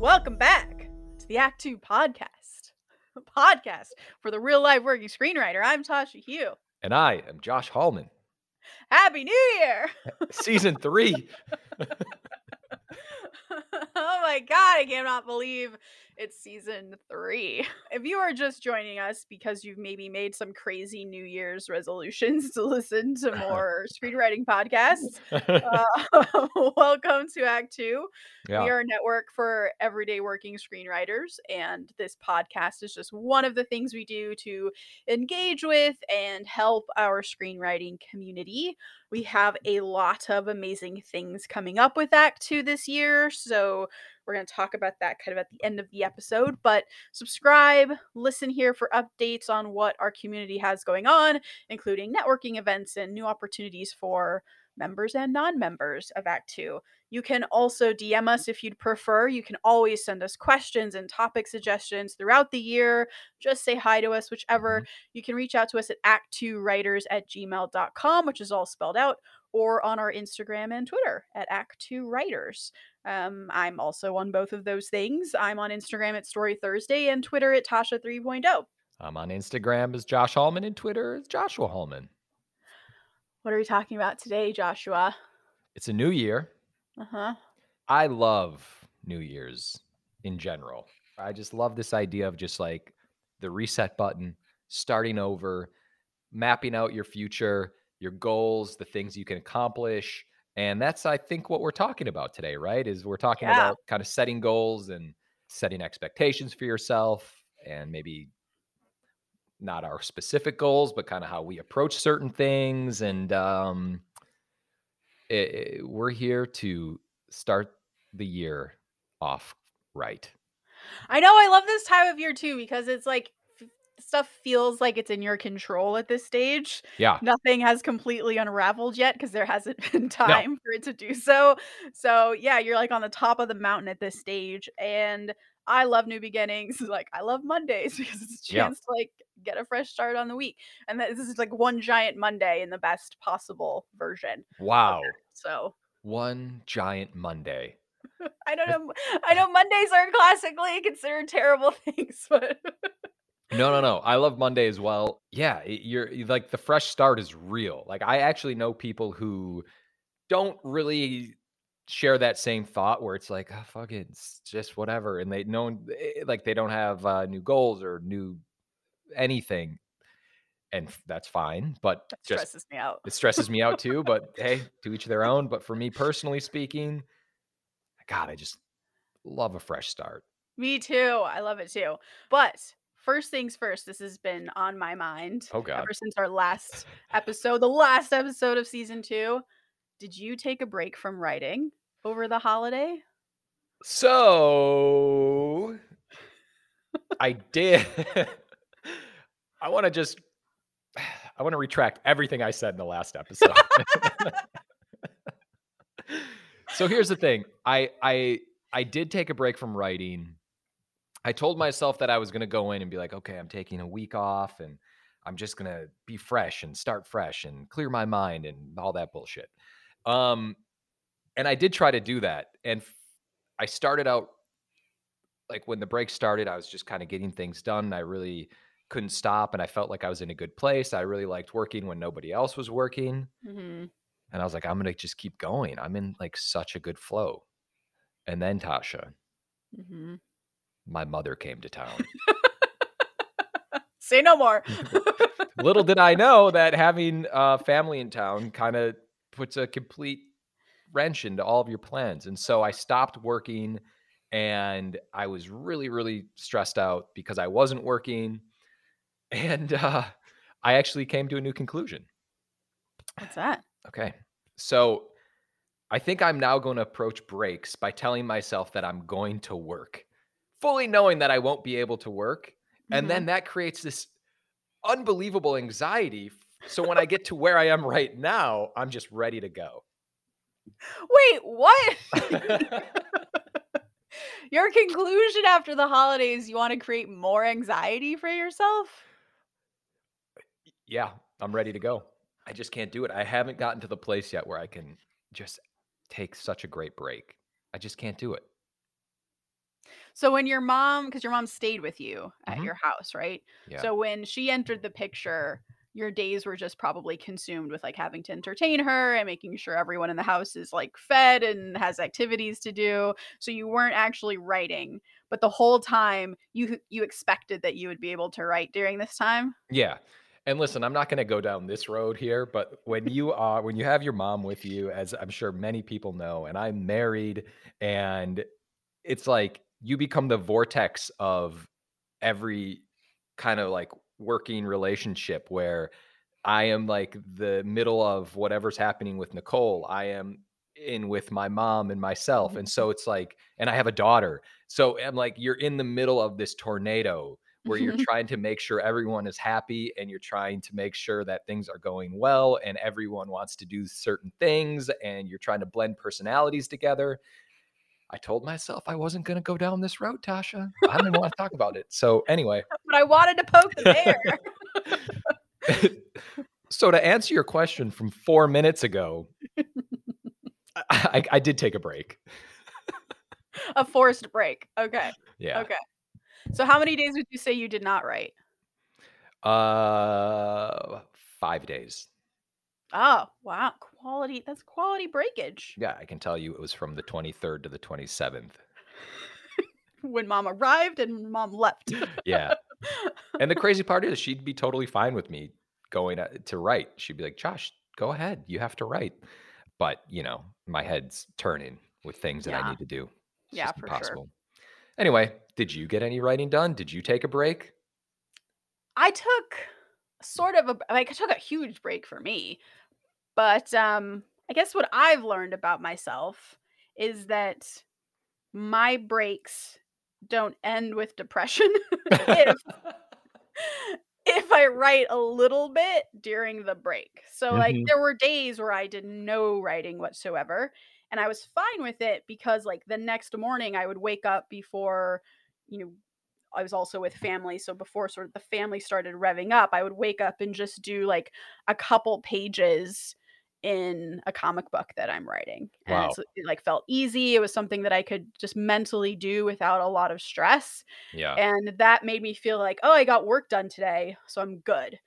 Welcome back to the Act Two podcast, a podcast for the real life working screenwriter. I'm Tasha Huo. And I am Josh Hallman. Happy New Year! Season three. oh my god, I cannot believe it's season three. If you are just joining us because you've maybe made some crazy New Year's resolutions to listen to more screenwriting podcasts, uh, welcome to Act Two. yeah. We are a network for everyday working screenwriters, and this podcast is just one of the things we do to engage with and help our screenwriting community. We have a lot of amazing things coming up with Act Two this year, so we're going to talk about that kind of at the end of the episode. But subscribe, listen here for updates on what our community has going on, including networking events and new opportunities for members and non members of Act Two. You can also DM us if you'd prefer. You can always send us questions and topic suggestions throughout the year. Just say hi to us, whichever. Mm-hmm. You can reach out to us at act2writers at gmail.com, which is all spelled out, or on our Instagram and Twitter at act2writers. Um, I'm also on both of those things. I'm on Instagram at Story Thursday and Twitter at Tasha oh. 3.0. I'm on Instagram as Josh Hallman and Twitter as Joshua Hallman. What are we talking about today, Joshua? It's a new year. Uh huh. I love New Year's in general. I just love this idea of just like the reset button, starting over, mapping out your future, your goals, the things you can accomplish. And that's, I think, what we're talking about today, right? Is we're talking Yeah. about kind of setting goals and setting expectations for yourself and maybe not our specific goals, but kind of how we approach certain things. And um, i- i- we're here to start the year off right. I know I love this time of year too because it's like stuff feels like it's in your control at this stage. Yeah. Nothing has completely unraveled yet because there hasn't been time for it to do so. So, yeah, you're like on the top of the mountain at this stage. And I love new beginnings. Like, I love Mondays because it's a Yeah. chance to like get a fresh start on the week. And this is like one giant Monday in the best possible version. Wow. So, One giant Monday. I don't know. I know Mondays are classically considered terrible things, but No, no, no. I love Monday as well. Yeah, you're like the fresh start is real. Like I actually know people who don't really share that same thought where it's like, oh, fuck it, it's just whatever, and they know eh, like they don't have uh, new goals or new anything, and that's fine. But that just stresses me out. it stresses me out too. But hey, to each their own. But for me personally speaking, God, I just love a fresh start. Me too. I love it too. But first things first, this has been on my mind Oh God. ever since our last episode, the last episode of season two. Did you take a break from writing over the holiday? So I did. I want to just I want to retract everything I said in the last episode. so here's the thing. I I I did take a break from writing. I told myself that I was going to go in and be like, "Okay, I'm taking a week off and I'm just going to be fresh and start fresh and clear my mind and all that bullshit." Um and I did try to do that and I started out like when the break started, I was just kind of getting things done. I really couldn't stop and I felt like I was in a good place. I really liked working when nobody else was working. Mm-hmm. And I was like, I'm going to just keep going. I'm in like such a good flow. And then Tasha, Mm-hmm. My mother came to town. Say no more. Little did I know that having uh, family in town kind of puts a complete wrench into all of your plans. And so I stopped working and I was really, really stressed out because I wasn't working. And uh, I actually came to a new conclusion. What's that? Okay. So I think I'm now going to approach breaks by telling myself that I'm going to work, fully knowing that I won't be able to work. And Mhm. then that creates this unbelievable anxiety. So when I get to where I am right now, I'm just ready to go. Wait, what? Your conclusion after the holidays, you want to create more anxiety for yourself? yeah, I'm ready to go. I just can't do it. I haven't gotten to the place yet where I can just take such a great break. I just can't do it. So when your mom, because your mom stayed with you at Mhm. your house, right? Yeah. So when she entered the picture, your days were just probably consumed with like having to entertain her and making sure everyone in the house is like fed and has activities to do. So you weren't actually writing, but the whole time you you expected that you would be able to write during this time. Yeah. And listen, I'm not going to go down this road here, but when you are when you have your mom with you as I'm sure many people know and I'm married and it's like you become the vortex of every kind of like working relationship where I am like the middle of whatever's happening with Nicole. I am in with my mom and myself. And so mm-hmm. it's like, and I have a daughter. So I'm like, you're in the middle of this tornado where you're trying to make sure everyone is happy and you're trying to make sure that things are going well and everyone wants to do certain things and you're trying to blend personalities together. I told myself I wasn't going to go down this road, Tasha. I didn't want to talk about it. So, anyway, but I wanted to poke the bear. so to answer your question from four minutes ago, I, I, did take a break. a forced break. Okay. Yeah. Okay. So how many days would you say you did not write? Uh, five days. Oh, wow. Quality. That's quality breakage. Yeah, I can tell you it was from the 23rd to the 27th. When mom arrived and mom left. Yeah. and the crazy part is she'd be totally fine with me going uh, to write. She'd be like, Josh, go ahead. You have to write. But, you know, my head's turning with things that I need to do. It's Yeah, for sure. Anyway, did you get any writing done? Did you take a break? I took sort of a like I took a huge break for me. But um I guess what I've learned about myself is that my breaks don't end with depression if if I write a little bit during the break. So like Mhm. there were days where I did no writing whatsoever and I was fine with it because like the next morning I would wake up before you know I was also with family so before sort of the family started revving up I would wake up and just do like a couple pages in a comic book that I'm writing. And Wow. it's, it like felt easy. It was something that I could just mentally do without a lot of stress. Yeah. And that made me feel like, oh, I got work done today, so I'm good.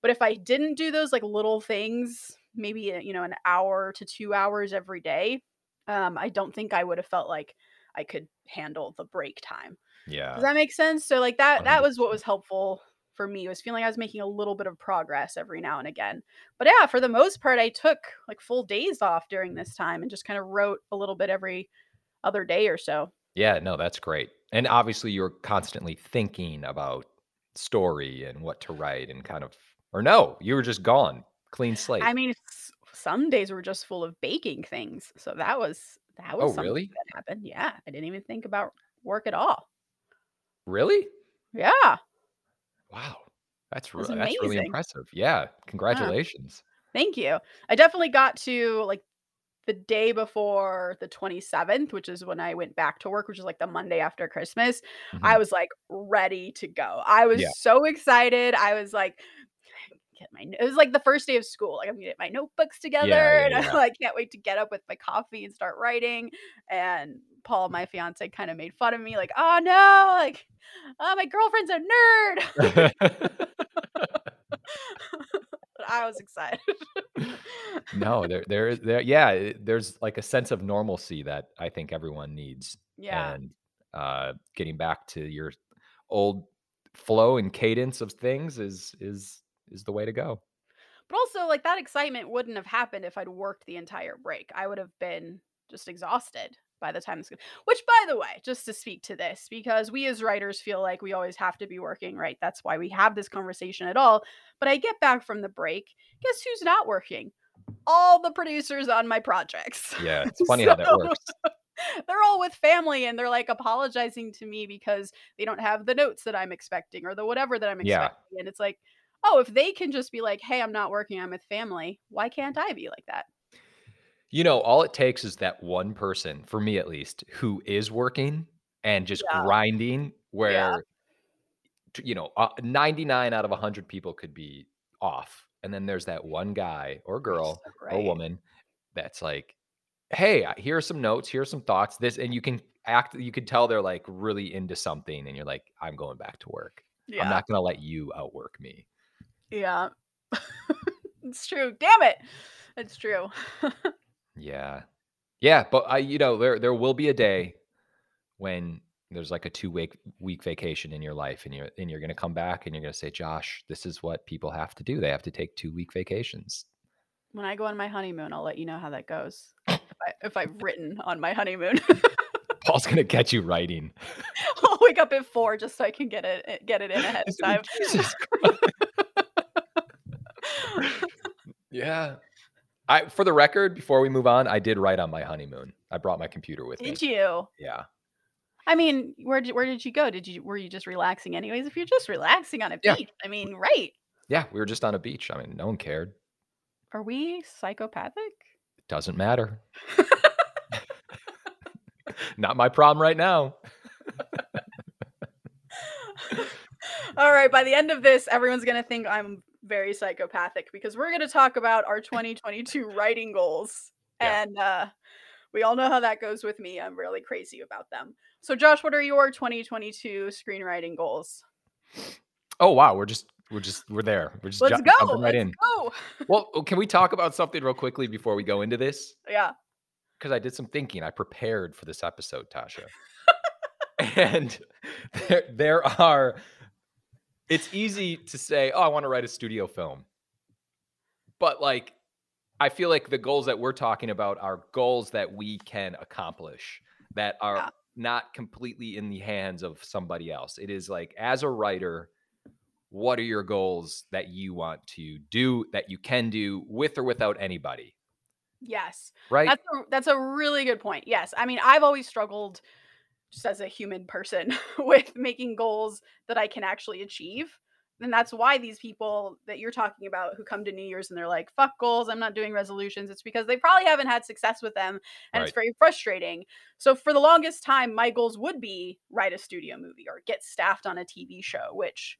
But if I didn't do those like little things, maybe uh, you know, an hour to 2 hours every day, um I don't think I would have felt like I could handle the break time. Yeah. Does that make sense? So like that that was what was helpful for me was feeling I was making a little bit of progress every now and again. But yeah, for the most part I took like full days off during this time and just kind of wrote a little bit every other day or so. Yeah, no, that's great. And obviously you're constantly thinking about story and what to write and kind of or no, you were just gone. Clean slate. I mean, some days were just full of baking things. So that was that was Oh, something really? that happened. Yeah, I didn't even think about work at all. Really? Yeah, Wow. That's really that's really impressive. Yeah. Yeah. Congratulations. Thank you. I definitely got to like the day before the 27th, which is when I went back to work, which is like the Monday after Christmas. I Mhm. was like ready to go. I was Yeah. so excited. I was like, get my it was like the first day of school. Like I'm gonna get my notebooks together Yeah, and yeah, I like can't wait to get up with my coffee and start writing. And Paul, my fiance, kind of made fun of me, like, oh no, like oh my girlfriend's a nerd. but I was excited. no, there there is there yeah, there's like a sense of normalcy that I think everyone needs. yeah. And uh getting back to your old flow and cadence of things is is is the way to go. But also, like that excitement wouldn't have happened if I'd worked the entire break. I would have been just exhausted by the time this. Which, by the way, just to speak to this, because we as writers feel like we always have to be working, right? That's why we have this conversation at all. But I get back from the break. Guess who's not working? All the producers on my projects. Yeah, it's funny how that works. they're all with family and they're like apologizing to me because they don't have the notes that I'm expecting or the whatever that I'm expecting. Yeah. expecting. And it's like, oh, if they can just be like, hey, I'm not working, I'm with family, why can't I be like that? You know, all it takes is that one person, for me at least, who is working and just Yeah. grinding where t- you know, uh, 99 out of 100 people could be off. And then there's that one guy or girl or woman that's like, "Hey, here are some notes, here are some thoughts." This and you can act you can tell they're like really into something and you're like, I'm going back to work. Yeah. I'm not gonna let you outwork me. Yeah. it's true. Damn it. It's true. Yeah. Yeah, but I you know, there there will be a mm-hmm. day when there's like a two week week vacation in your life and you're and you're gonna come back and you're gonna say, Josh, this is what people have to do. They have to take two week vacations. when I go on my honeymoon, I'll let you know how that goes. if, I, if I've written on my honeymoon, Paul's gonna get you writing. I'll wake up at four just so I can get it get it in ahead of time. Jesus Christ. Yeah. I for the record, before we move on, I did write on my honeymoon. I brought my computer with me. Did you? Yeah. I mean, where did where did you go? Did you were you just relaxing anyways? If you're just relaxing on a Yeah. beach, I mean, right? Yeah, we were just on a beach. I mean, no one cared. Are we psychopathic? It doesn't matter. Not my problem right now. All right, by the end of this, everyone's going to think I'm very psychopathic because we're going to talk about our 2022 writing goals. Yeah. And uh, we all know how that goes with me. I'm really crazy about them. So, Josh, what are your 2022 screenwriting goals? Oh wow, we're just we're just we're there. We're just Let's ju- go. right Let's in. go. Well, oh, can we talk about something real quickly before we go into this? Yeah. Because I did some thinking. I prepared for this episode, Tasha. and there, there are it's easy to say, oh, I want to write a studio film. But like I feel like the goals that we're talking about are goals that we can accomplish that are Yeah. not completely in the hands of somebody else. It is like as a writer, what are your goals that you want to do that you can do with or without anybody? Yes. Right? That's a, that's a really good point. Yes. I mean, I've always struggled just as a human person with making goals that I can actually achieve. And that's why these people that you're talking about who come to New Year's and they're like, fuck goals, I'm not doing resolutions. It's because they probably haven't had success with them and it's very frustrating. So for the longest time, my goals would be write a studio movie or get staffed on a TV show, which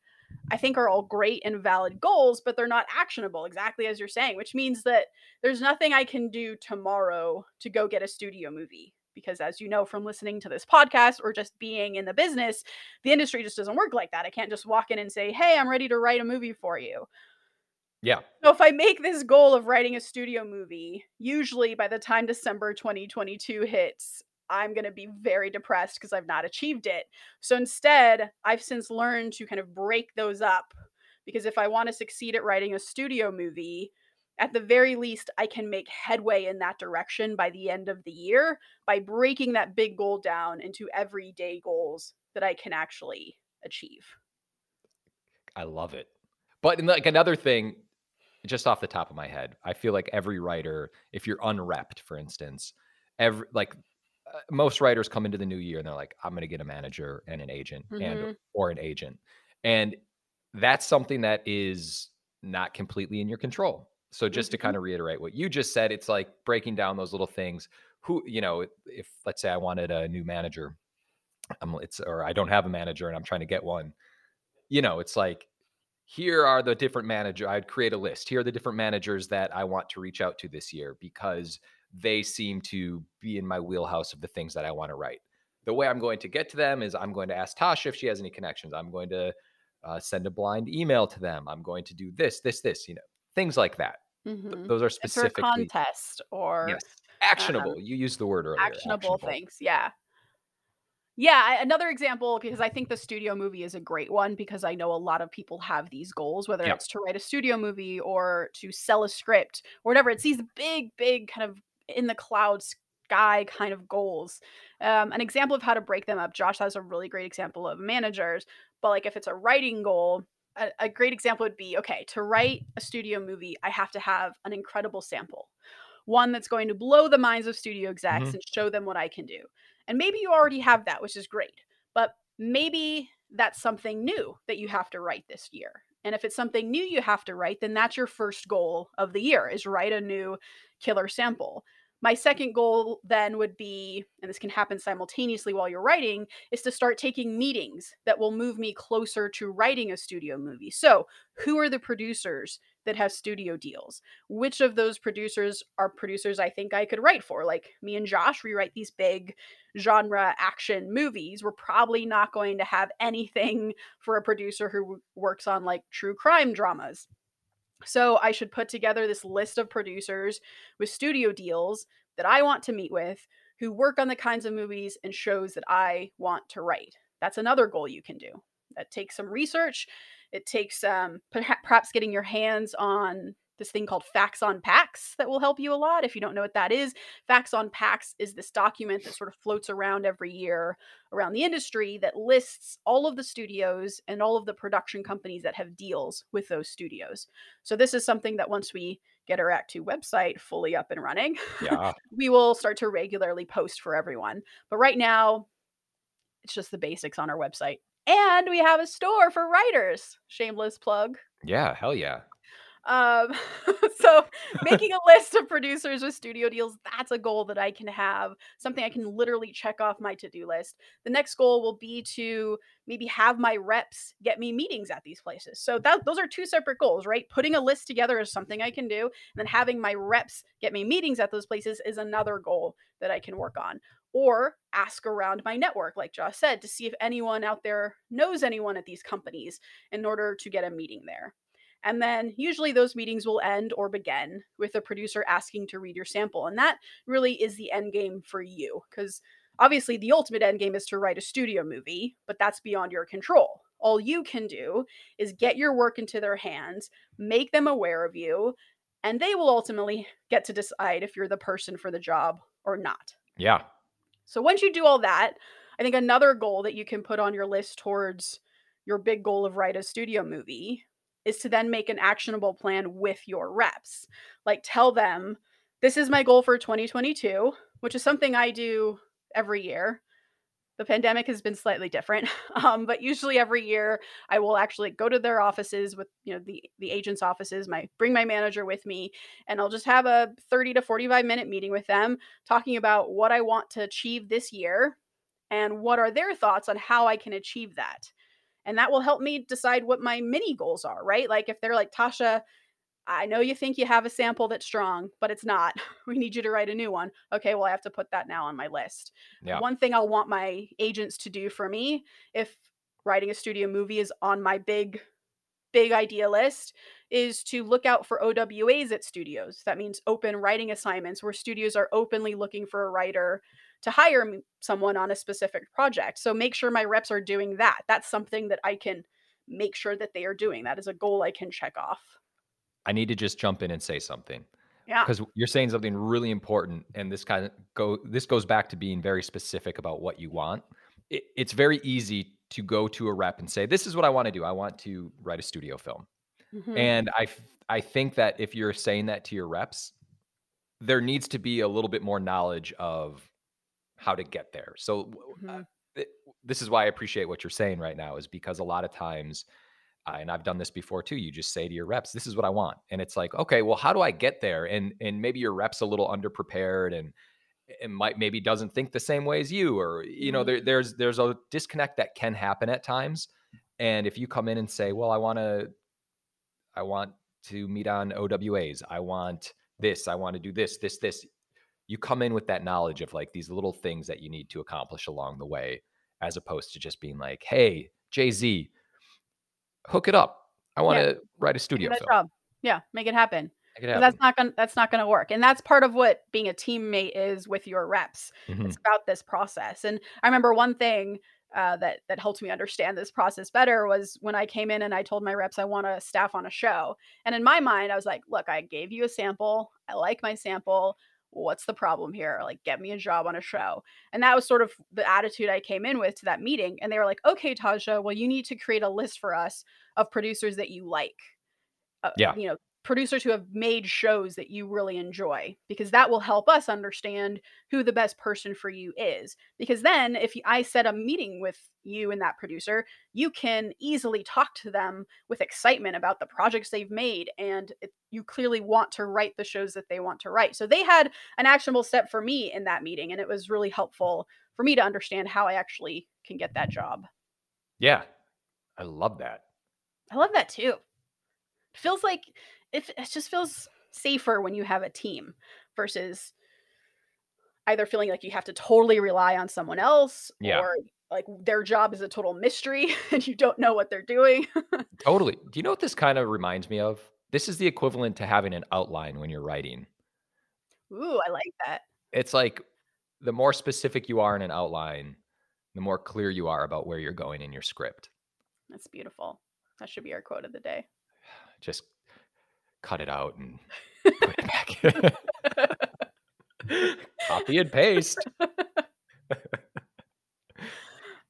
I think are all great and valid goals, but they're not actionable, exactly as you're saying, which means that there's nothing I can do tomorrow to go get a studio movie. Because as you know from listening to this podcast or just being in the business, the industry just doesn't work like that. I can't just walk in and say, hey, I'm ready to write a movie for you. yeah. So if I make this goal of writing a studio movie, usually by the time December 2022 hits, I'm going to be very depressed because I've not achieved it. So instead, I've since learned to kind of break those up because if I want to succeed at writing a studio movie, at the very least, I can make headway in that direction by the end of the year by breaking that big goal down into everyday goals that I can actually achieve. I love it. But in like another thing, just off the top of my head, I feel like every writer, if you're unrepped, for instance, every like uh, most writers come into the new year and they're like, I'm going to get a manager and an agent and Mhm. or an agent, and that's something that is not completely in your control. So just to Mhm. kind of reiterate what you just said, it's like breaking down those little things. Who you know, if let's say I wanted a new manager, I'm it's or I don't have a manager and I'm trying to get one. You know, it's like here are the different manager i'd create a list here are the different managers that i want to reach out to this year because they seem to be in my wheelhouse of the things that i want to write the way i'm going to get to them is i'm going to ask tasha if she has any connections i'm going to uh, send a blind email to them i'm going to do this this this you know things like that Mhm. those are It's for a specifically contest or yes actionable you used the word earlier actionable, things. Yeah. Yeah, another example because I think the studio movie is a great one because I know a lot of people have these goals, whether Yeah. it's to write a studio movie or to sell a script or whatever. It's these big, big kind of in the cloud sky kind of goals. Um, an example of how to break them up. Josh has a really great example of managers, but like if it's a writing goal, a, a great example would be okay to write a studio movie. I have to have an incredible sample one that's going to blow the minds of studio execs Mhm. and show them what I can do. And maybe you already have that, which is great. But maybe that's something new that you have to write this year. And if it's something new you have to write, then that's your first goal of the year is write a new killer sample. My second goal then would be, and this can happen simultaneously while you're writing, is to start taking meetings that will move me closer to writing a studio movie. So, who are the producers? that have studio deals. Which of those producers are producers I think I could write for? Like me and Josh, we write these big genre action movies. We're probably not going to have anything for a producer who works on like true crime dramas. So I should put together this list of producers with studio deals that I want to meet with who work on the kinds of movies and shows that I want to write. That's another goal you can do. That takes some research. It takes um, perhaps getting your hands on this thing called Facts on Pacts that will help you a lot. If you don't know what that is, Facts on Pacts is this document that sort of floats around every year around the industry that lists all of the studios and all of the production companies that have deals with those studios. So this is something that once we get our Act 2 website fully up and running, yeah. we will start to regularly post for everyone. But right now, it's just the basics on our website. And we have a store for writers. Shameless plug. Yeah, hell yeah. Um, so making a list of producers with studio deals, that's a goal that I can have, something I can literally check off my to-do list. The next goal will be to maybe have my reps get me meetings at these places. So that those are two separate goals, right? Putting a list together is something I can do, and then having my reps get me meetings at those places is another goal that I can work on. Or ask around my network, like Josh said, to see if anyone out there knows anyone at these companies in order to get a meeting there. And then usually those meetings will end or begin with a producer asking to read your sample. And that really is the end game for you. Because obviously the ultimate end game is to write a studio movie, but that's beyond your control. All you can do is get your work into their hands, make them aware of you, and they will ultimately get to decide if you're the person for the job or not. Yeah. So once you do all that, I think another goal that you can put on your list towards your big goal of write a studio movie is to then make an actionable plan with your reps. Like tell them, this is my goal for 2022, which is something I do every year. The pandemic has been slightly different, um, but usually every year I will actually go to their offices with you know the the agents' offices. My bring my manager with me, and I'll just have a 30 to 45 minute meeting with them, talking about what I want to achieve this year, and what are their thoughts on how I can achieve that and that will help me decide what my mini goals are right? Like if they're like tasha i know you think you have a sample that's strong but it's not. We need you to write a new one. Okay well i have to put that now on my list. Yeah. one thing i'll want my agents to do for me if writing a studio movie is on my big big idea list is to look out for OWAs at studios. That means open writing assignments where studios are openly looking for a writer to hire someone on a specific project. So make sure my reps are doing that. That's something that I can make sure that they are doing. That is a goal I can check off. I need to just jump in and say something. Yeah. Because you're saying something really important and this kind of go this goes back to being very specific about what you want. It, it's very easy to go to a rep and say, "This is what I want to do. I want to write a studio film." Mm-hmm. And I I think that if you're saying that to your reps, there needs to be a little bit more knowledge of how to get there. So uh, mm-hmm. uh, this is why I appreciate what you're saying right now is because a lot of times uh, and I've done this before too. You just say to your reps, "This is what I want," and it's like, okay, well, how do I get there? And and maybe your reps a little underprepared and and might maybe doesn't think the same way as you, or you mm-hmm. know, there, there's there's a disconnect that can happen at times. And if you come in and say, "Well, I want to, I want to meet on OWAs. I want this. I want to do this, this, this," you come in with that knowledge of like these little things that you need to accomplish along the way, as opposed to just being like, hey, Jay Z, hook it up. I want to yeah. write a studio film. Job. Yeah, make it happen. Make it happen. That's not gonna that's not gonna work. And that's part of what being a teammate is with your reps. Mm-hmm. It's about this process. And I remember one thing uh, that that helped me understand this process better was when I came in and I told my reps I want to staff on a show. And in my mind, I was like, look, I gave you a sample. I like my sample what's the problem here? Like, get me a job on a show. And that was sort of the attitude I came in with to that meeting. And they were like, okay, Tasha, well, you need to create a list for us of producers that you like. Uh, yeah. You know, producers who have made shows that you really enjoy because that will help us understand who the best person for you is. Because then if i set a meeting with you and that producer you can easily talk to them with excitement about the projects they've made and it, you clearly want to write the shows that they want to write. So they had an actionable step for me in that meeting and it was really helpful for me to understand how i actually can get that job. Yeah. I love that. I love that too. Feels like it, it just feels safer when you have a team versus either feeling like you have to totally rely on someone else Yeah. or like their job is a total mystery and you don't know what they're doing. Totally. Do you know what this kind of reminds me of? This is the equivalent to having an outline when you're writing. Ooh, I like that. It's like the more specific you are in an outline, the more clear you are about where you're going in your script. That's beautiful. That should be our quote of the day. Just cut it out and put it back. Copy and paste.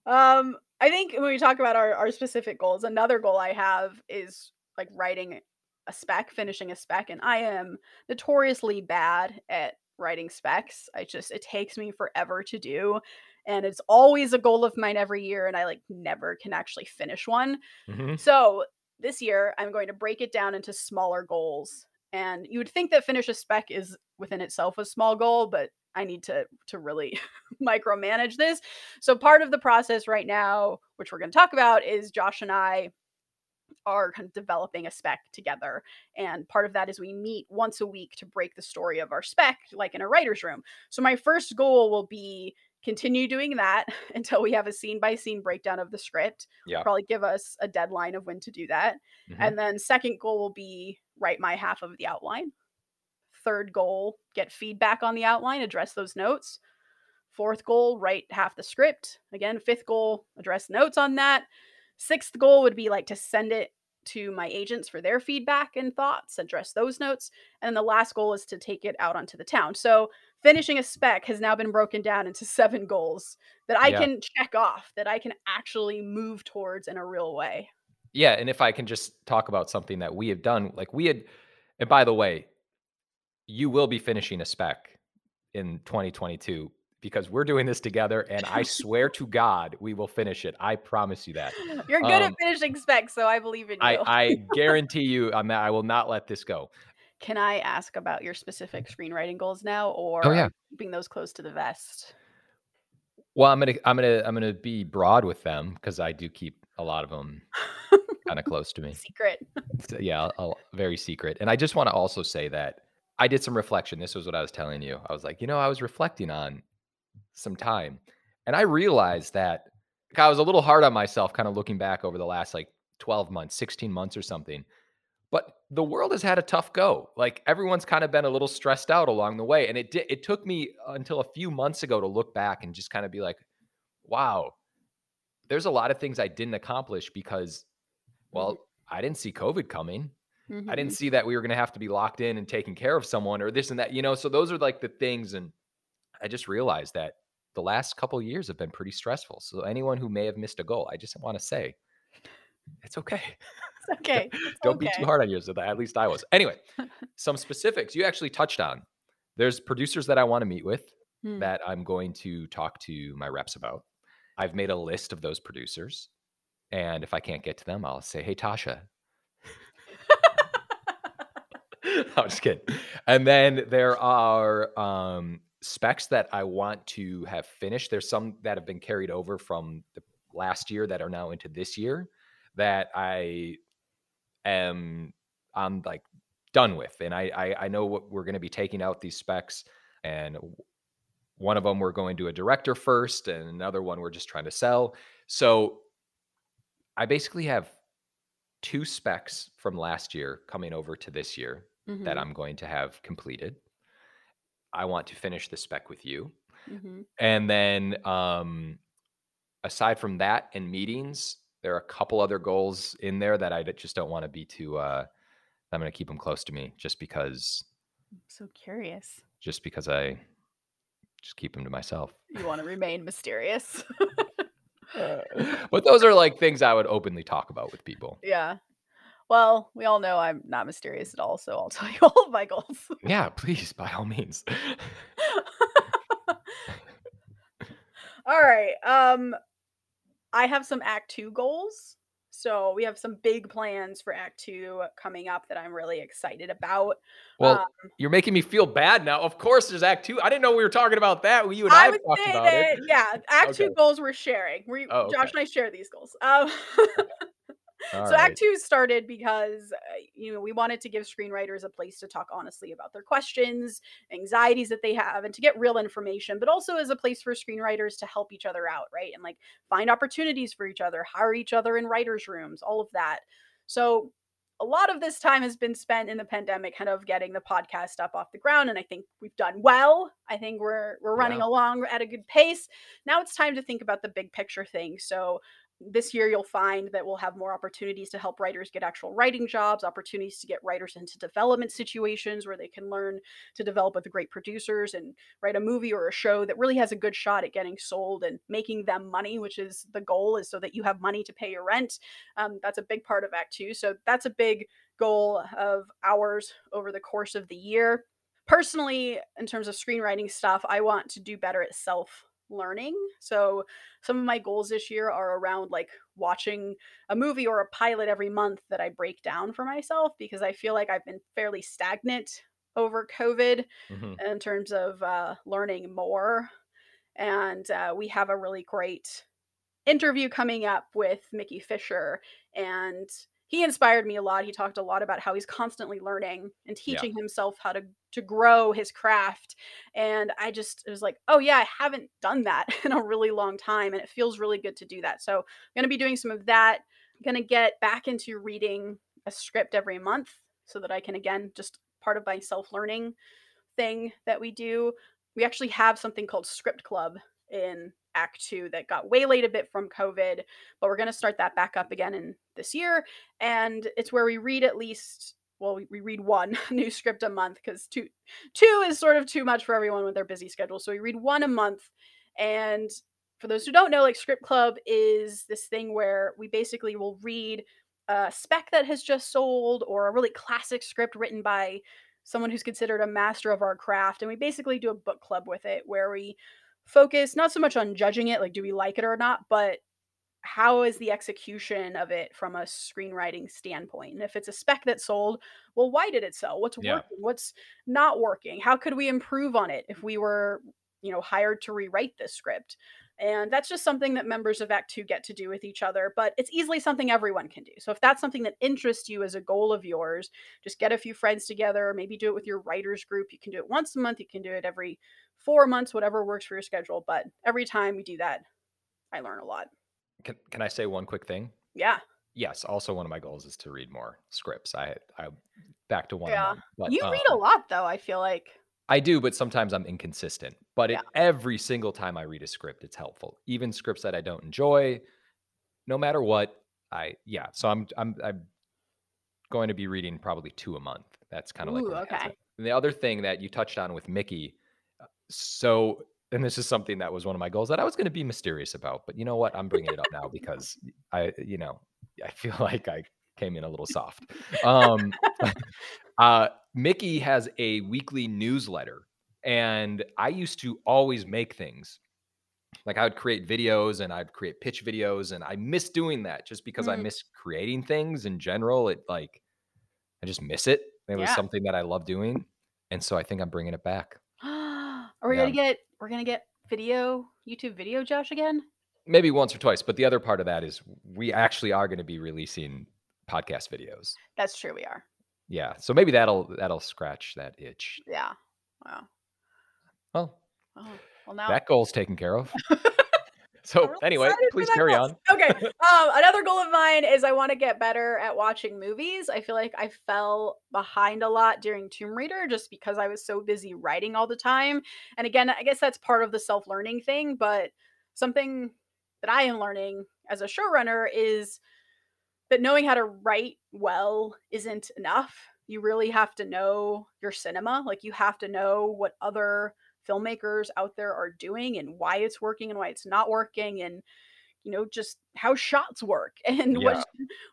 Um, I think when we talk about our, our specific goals, another goal I have is like writing a spec, finishing a spec, and I am notoriously bad at writing specs. I just it takes me forever to do, and it's always a goal of mine every year, and I like never can actually finish one. Mhm. So this year, I'm going to break it down into smaller goals. And you would think that finish a spec is within itself a small goal, but I need to to really micromanage this. So part of the process right now, which we're going to talk about, is Josh and I are kind of developing a spec together. And part of that is we meet once a week to break the story of our spec, like in a writer's room. So my first goal will be continue doing that until we have a scene by scene breakdown of the script. Yeah. Probably give us a deadline of when to do that. Mhm. And then second goal will be write my half of the outline. Third goal, get feedback on the outline, address those notes. Fourth goal, write half the script. Again, fifth goal, address notes on that. Sixth goal would be like to send it to my agents for their feedback and thoughts, address those notes. And the last goal is to take it out onto the town. So finishing a spec has now been broken down into seven goals that I Yeah. can check off, that I can actually move towards in a real way. Yeah, and if I can just talk about something that we have done, like we had, and by the way, you will be finishing a spec in 2022 because we're doing this together, and I swear to God, we will finish it. I promise you that. You're good at Um, finishing specs, so I believe in you. I, I guarantee you on that. I will not let this go. Can I ask about your specific mm-hmm. screenwriting goals now, oh, or Oh, are yeah. you keeping those close to the vest? Well, I'm gonna, I'm gonna, I'm gonna be broad with them because I do keep a lot of them kind of close to me. Secret. So, yeah, I'll, I'll- very secret. And I just want to also say that I did some reflection. This was what I was telling you. I was like, you know, I was reflecting on some time, and I realized that like, I was a little hard on myself, kind of looking back over the last like 12 months, 16 months or something. But the world has had a tough go. Like everyone's kind of been a little stressed out along the way, and it did. It took me until a few months ago to look back and just kind of be like, wow, there's a lot of things I didn't accomplish because, well, I didn't see COVID coming. I Mhm. didn't see that we were going to have to be locked in and taking care of someone or this and that, you know. So those are like the things, and I just realized that the last couple of years have been pretty stressful. So anyone who may have missed a goal, I just want to say, it's okay. Okay. It's Don't be too hard on yourself. At least I was. Anyway, some specifics you actually touched on. There's producers that I want to meet with Hmm. that I'm going to talk to my reps about. I've made a list of those producers. And if I can't get to them, I'll say, hey, Tasha. I'm just kidding. And then there are um, specs that I want to have finished. There's some that have been carried over from the last year that are now into this year that I am I'm like done with. And I I, I know what we're going to be taking out these specs, and one of them we're going to a director first, and another one we're just trying to sell. So I basically have two specs from last year coming over to this year that Mhm, I'm going to have completed. I want to finish the spec with you. mhm. And then um aside from that and meetings, there are a couple other goals in there that I just don't want to be too uh I'm going to keep them close to me just because I'm so curious. just because I just keep them to myself. You want to remain mysterious. but those are like things I would openly talk about with people. yeah. Well, we all know I'm not mysterious at all, so I'll tell you all of my goals. Yeah, please by all means. all right. Um I have some act 2 goals. So, we have some big plans for act 2 coming up that I'm really excited about. Well, Um, you're making me feel bad now. Of course there's act 2. I didn't know we were talking about that. You and I, I would talked about that it. yeah, act 2 goals we're sharing. We Oh, Josh and I share these goals. Um All so right. Act Two started because uh, you know we wanted to give screenwriters a place to talk honestly about their questions, anxieties that they have, and to get real information, but also as a place for screenwriters to help each other out, right? And like find opportunities for each other, hire each other in writers' rooms, all of that. So a lot of this time has been spent in the pandemic kind of getting the podcast up off the ground and i think we've done well i think we're we're running Yeah. along at a good pace now it's time to think about the big picture thing so this year you'll find that we'll have more opportunities to help writers get actual writing jobs opportunities to get writers into development situations where they can learn to develop with great producers and write a movie or a show that really has a good shot at getting sold and making them money which is the goal is so that you have money to pay your rent. Um, that's a big part of act two so that's a big goal of ours over the course of the year. Personally in terms of screenwriting stuff i want to do better at self learning so some of my goals this year are around like watching a movie or a pilot every month that i break down for myself because i feel like i've been fairly stagnant over covid Mhm. in terms of uh, learning more. And uh, we have a really great interview coming up with Mickey Fisher. And he inspired me a lot. He talked a lot about how he's constantly learning and Yeah. teaching himself how to, to grow his craft. And I just it was like, oh, yeah, I haven't done that in a really long time. And it feels really good to do that. So I'm going to be doing some of that. I'm going to get back into reading a script every month so that I can, again, just part of my self learning thing that we do. We actually have something called Script Club in Act Two that got waylaid a bit from COVID, but we're going to start that back up again in this year. And it's where we read at least, well, we, read one new script a month because two, two is sort of too much for everyone with their busy schedule. So we read one a month. And for those who don't know, like Script Club is this thing where we basically will read a spec that has just sold or a really classic script written by someone who's considered a master of our craft and we basically do a book club with it where we focus not so much on judging it like do we like it or not but how is the execution of it from a screenwriting standpoint and if it's a spec that sold well why did it sell what's Yeah. working what's not working how could we improve on it if we were you know hired to rewrite this script and that's just something that members of Act Two get to do with each other, but it's easily something everyone can do. So if that's something that interests you as a goal of yours, just get a few friends together, maybe do it with your writers group. You can do it once a month, you can do it every four months, whatever works for your schedule. But every time we do that, I learn a lot. Can, can I say one quick thing? Yeah. Yes. Also, one of my goals is to read more scripts. I I back to one. Yeah. but, you read a um, lot though, I feel like. I do, but sometimes I'm inconsistent. But it, every single time I read a script, it's helpful. Even scripts that I don't enjoy, no matter what. I yeah. So I'm I'm I'm going to be reading probably two a month. That's kind of like Ooh, okay. And the other thing that you touched on with Mickey, so and this is something that was one of my goals that I was going to be mysterious about, but you know what? I'm bringing it up now because I you know I feel like I came in a little soft. Um, uh, Mickey has a weekly newsletter, and I used to always make things. Like I would create videos and I'd create pitch videos, and I miss doing that just because I Mm. miss creating things in general. It like I just miss it. It was something that I love doing, and so I think I'm bringing it back. Are we Yeah. gonna get we're gonna get video, YouTube video Josh again? Maybe once or twice, but the other part of that is we actually are going to be releasing podcast videos. That's true, we are. Yeah, so maybe that'll that'll scratch that itch. Yeah. Wow. Well, Oh, well now that goal's taken care of. So anyway, please carry goal. on. Okay. Um, another goal of mine is I want to get better at watching movies. I feel like I fell behind a lot during Tomb Raider just because I was so busy writing all the time. And again, I guess that's part of the self learning thing, but something that I am learning as a showrunner is that knowing how to write well isn't enough. You really have to know your cinema. Like, you have to know what other filmmakers out there are doing and why it's working and why it's not working and you know just how shots work and Yeah. what's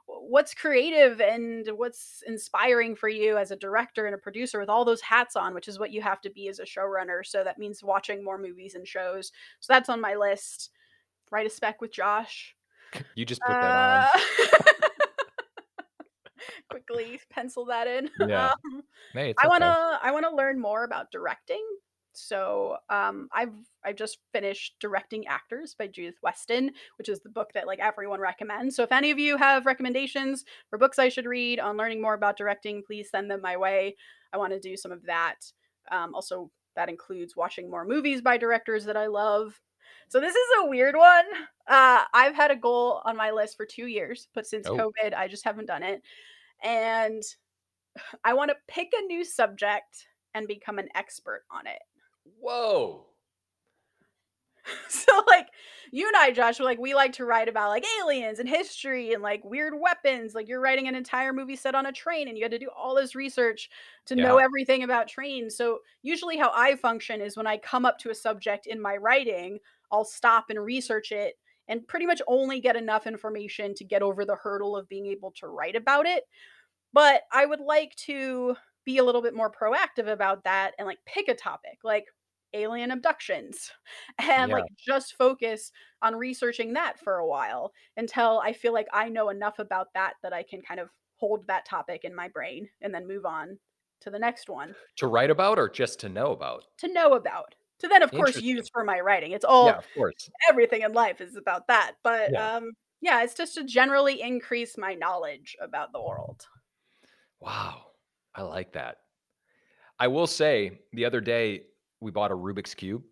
what's creative and what's inspiring for you as a director and a producer with all those hats on which is what you have to be as a showrunner. So that means watching more movies and shows. So that's on my list. Write a spec with josh. You just put that on. Uh, quickly pencil that in. Yeah. Um, Hey, I want to I want to learn more about directing So um, I've I've just finished directing actors by Judith Weston, which is the book that like everyone recommends. So if any of you have recommendations for books I should read on learning more about directing, please send them my way. I want to do some of that. Um, also, that includes watching more movies by directors that I love. So this is a weird one. Uh, I've had a goal on my list for two years, but since Oh. COVID, I just haven't done it. And I want to pick a new subject and become an expert on it. Whoa. so like you and I, Josh, like we like to write about like aliens and history and like weird weapons. Like you're writing an entire movie set on a train and you had to do all this research to know everything about trains. So usually how I function is when I come up to a subject in my writing, I'll stop and research it and pretty much only get enough information to get over the hurdle of being able to write about it. But I would like to be a little bit more proactive about that and like pick a topic like alien abductions and Yeah. like just focus on researching that for a while until I feel like I know enough about that that I can kind of hold that topic in my brain and then move on to the next one To write about or just to know about? to know about. To then of course use for my writing. It's all yeah, of course. everything in life is about that. But Yeah. um yeah, it's just to generally increase my knowledge about the world. Wow. I like that. I will say the other day we bought a Rubik's Cube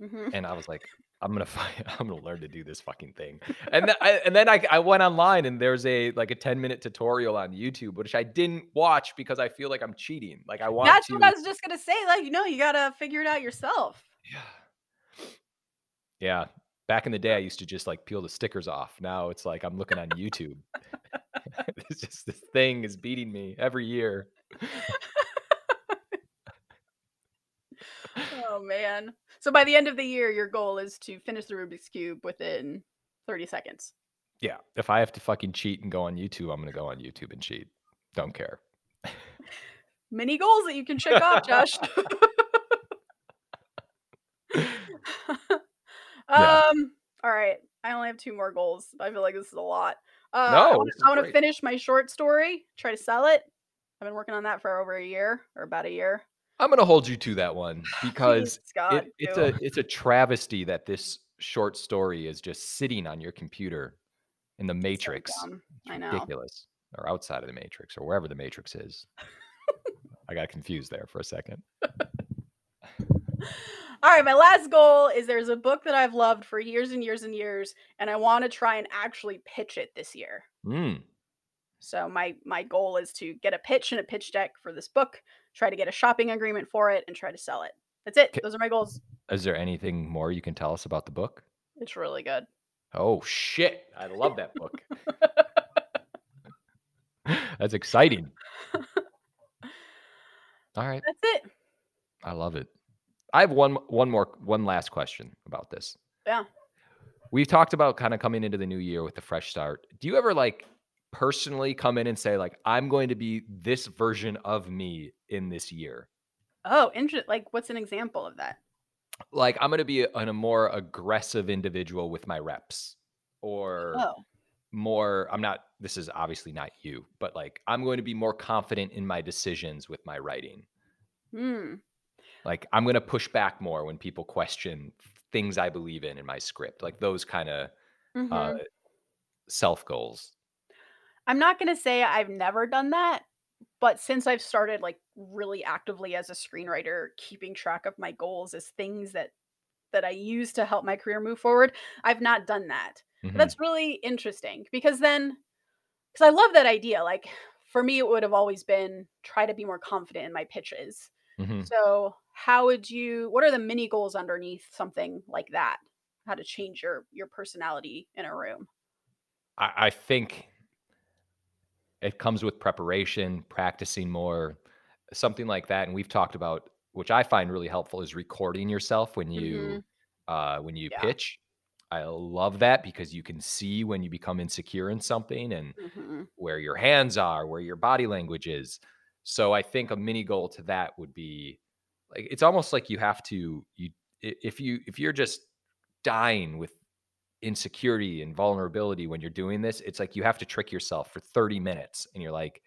Mhm. and I was like, I'm gonna find, I'm gonna learn to do this fucking thing. And then I, and then I, I went online and there's a like a 10 minute tutorial on YouTube, which I didn't watch because I feel like I'm cheating. Like I want That's to. what I was just gonna say. Like, you know, you gotta figure it out yourself. Yeah. Yeah. Back in the day, I used to just like peel the stickers off. Now it's like I'm looking on YouTube. it's just this thing is beating me every year. Oh man. So by the end of the year, your goal is to finish the Rubik's Cube within 30 seconds. Yeah. If I have to fucking cheat and go on YouTube, I'm gonna go on YouTube and cheat. Don't care. Many goals that you can check off, Josh. Yeah. Um, all right. I only have two more goals. I feel like this is a lot. Uh, No, I want to finish my short story, try to sell it. I've been working on that for over a year or about a year. I'm gonna hold you to that one because God, it, it's a it's a travesty that this short story is just sitting on your computer in the matrix. It's I know. ridiculous. Or outside of the matrix or wherever the matrix is. I got confused there for a second. All right, my last goal is there's a book that I've loved for years and years and years, and I want to try and actually pitch it this year. Mm. So my my goal is to get a pitch and a pitch deck for this book, try to get a shopping agreement for it, and try to sell it. That's it. Those are my goals. Is there anything more you can tell us about the book? It's really good. Oh shit. I love that book. That's exciting. All right. That's it. I love it. I have one one more one last question about this. Yeah. We've talked about kind of coming into the new year with a fresh start. Do you ever like personally come in and say like I'm going to be this version of me in this year? Oh, interesting. Like, what's an example of that? Like I'm going to be a, a more aggressive individual with my reps or Oh, more I'm not this is obviously not you, but like I'm going to be more confident in my decisions with my writing. hmm. Like I'm going to push back more when people question things I believe in in my script. Like those kind of Mhm. uh, self goals. I'm not gonna say I've never done that, but since I've started like really actively as a screenwriter, keeping track of my goals as things that that I use to help my career move forward, I've not done that. Mhm. That's really interesting because then, because I love that idea. Like for me, it would have always been try to be more confident in my pitches. Mhm. So, how would you? What are the mini goals underneath something like that? How to change your your personality in a room? I, I think it comes with preparation, practicing more, something like that. And we've talked about, which I find really helpful, is recording yourself when you uh, when you Yeah. pitch. I love that because you can see when you become insecure in something and hmm where your hands are, where your body language is. So I think a mini goal to that would be like it's almost like you have to you if you if you're just dying with insecurity and vulnerability when you're doing this, it's like you have to trick yourself for 30 minutes and you're like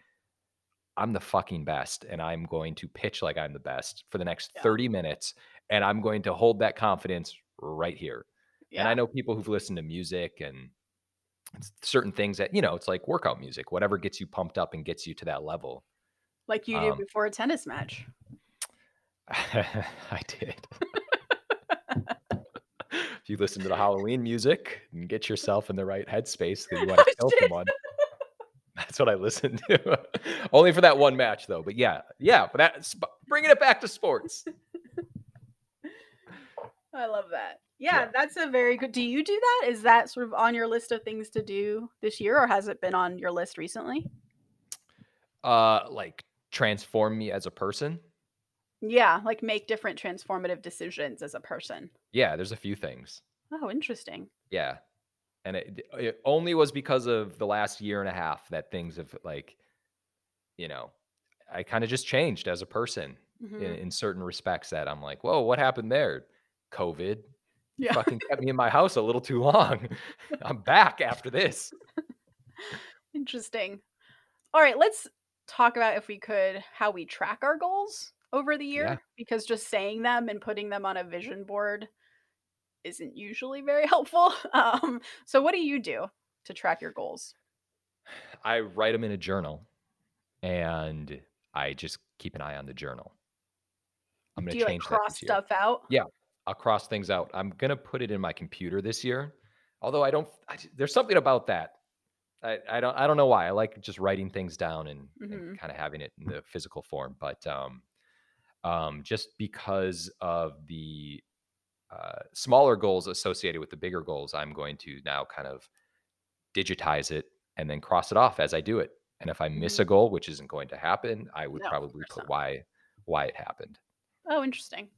I'm the fucking best and I'm going to pitch like I'm the best for the next Yeah. 30 minutes and I'm going to hold that confidence right here. And I know people who've listened to music and it's certain things that, you know, it's like workout music, whatever gets you pumped up and gets you to that level. Like you do Um, before a tennis match. I did. if you listen to the Halloween music and get yourself in the right headspace that you want to Oh, kill someone, that's what I listened to. Only for that one match, though. But yeah, yeah. But that sp- bringing it back to sports. I love that. Yeah, Yeah. that's a very good. Do you do that? Is that sort of on your list of things to do this year, or has it been on your list recently? Uh, like transform me as a person. Yeah, like make different transformative decisions as a person. Yeah, there's a few things. Oh, interesting. Yeah, and it, it only was because of the last year and a half that things have like, you know, I kind of just changed as a person Mhm. in, in certain respects. That I'm like, whoa, what happened there? COVID Yeah. fucking kept me in my house a little too long. I'm back after this. Interesting. All right, let's talk about if we could how we track our goals over the year Yeah. because just saying them and putting them on a vision board isn't usually very helpful. Um, so what do you do to track your goals? I write them in a journal, and I just keep an eye on the journal. I'm gonna you like change that cross stuff out? Yeah. I'll cross things out. I'm gonna put it in my computer this year. Although I don't, I, there's something about that. I, I don't, I don't know why. I like just writing things down and, Mhm. kind of having it in the physical form. But um, um, just because of the uh, smaller goals associated with the bigger goals, I'm going to now kind of digitize it and then cross it off as I do it. And if I miss a Mhm. goal, which isn't going to happen, I would No, probably put why why it happened. Oh, interesting.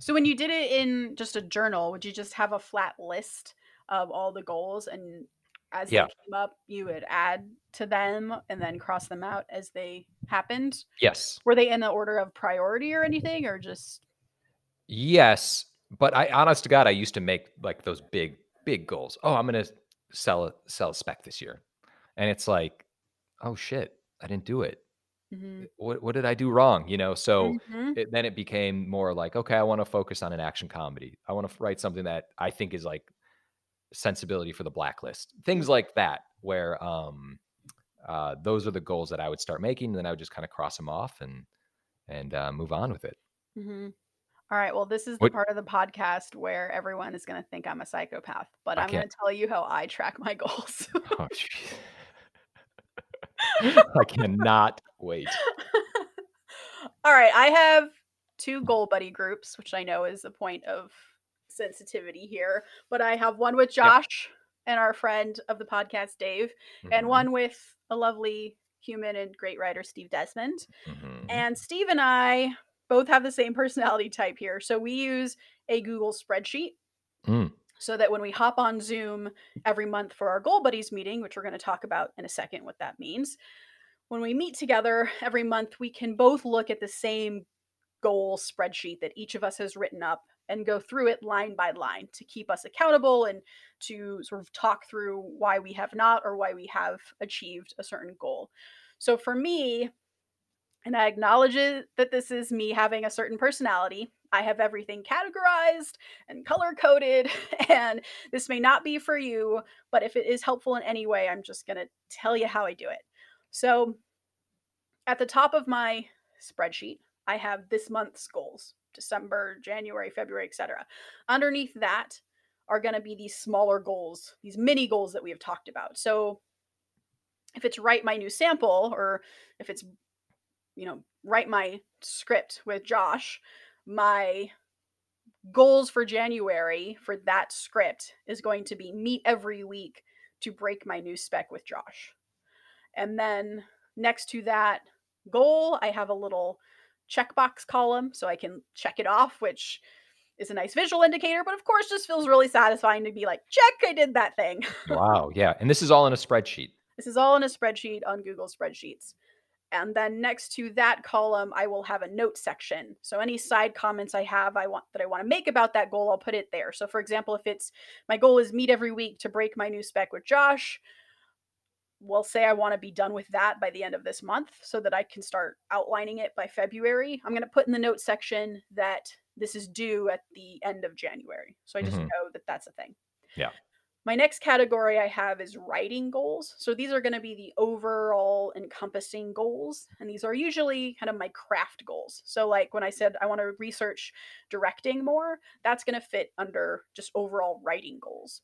So when you did it in just a journal, would you just have a flat list of all the goals and as Yeah. they came up, you would add to them and then cross them out as they happened? Yes. Were they in the order of priority or anything or just Yes, but I honest to God, I used to make like those big, big goals. Oh, I'm gonna sell a sell a spec this year. And it's like, oh shit, I didn't do it. Mhm. What what did I do wrong? You know, so Mhm. it, then it became more like, okay, I want to focus on an action comedy. I want to write something that I think is like sensibility for the blacklist. Things like that, where um uh those are the goals that I would start making, and then I would just kind of cross them off and and uh, move on with it. Mhm. All right. Well, this is the What part of the podcast where everyone is going to think I'm a psychopath, but I I'm going to tell you how I track my goals. oh. I cannot wait. All right. I have two goal buddy groups, which I know is a point of sensitivity here, but I have one with. Josh and our friend of the podcast, Dave, and Mhm, one with a lovely human and great writer, Steve Desmond. mhm. And Steve and I both have the same personality type here. So we use a Google spreadsheet Mm, so that when we hop on Zoom every month for our Goal Buddies meeting, which we're going to talk about in a second what that means, when we meet together every month, we can both look at the same goal spreadsheet that each of us has written up and go through it line by line to keep us accountable and to sort of talk through why we have not or why we have achieved a certain goal. So for me, and I acknowledge that this is me having a certain personality. I have everything categorized and color coded, and this may not be for you, but if it is helpful in any way, I'm just going to tell you how I do it. So, at the top of my spreadsheet, I have this month's goals December, January, February, etc. Underneath that are going to be these smaller goals, these mini goals that we have talked about. So, if it's write my new sample, or if it's you know, write my script with Josh, my goals for January for that script is going to be meet every week to break my new spec with Josh. And then next to that goal, I have a little checkbox column so I can check it off, which is a nice visual indicator, but of course just feels really satisfying to be like, check, I did that thing. Wow. Yeah. And this is all in a spreadsheet. This is all in a spreadsheet on Google Spreadsheets. And then next to that column, I will have a note section. So any side comments I have I want that I want to make about that goal, I'll put it there. So for example, if it's my goal is meet every week to break my new spec with Josh, will say I want to be done with that by the end of this month so that I can start outlining it by February. I'm going to put in the notes section that this is due at the end of January. So I just Mhm. know that that's a thing. Yeah. My next category I have is writing goals. So these are going to be the overall encompassing goals. And these are usually kind of my craft goals. So, like when I said I want to research directing more, that's going to fit under just overall writing goals.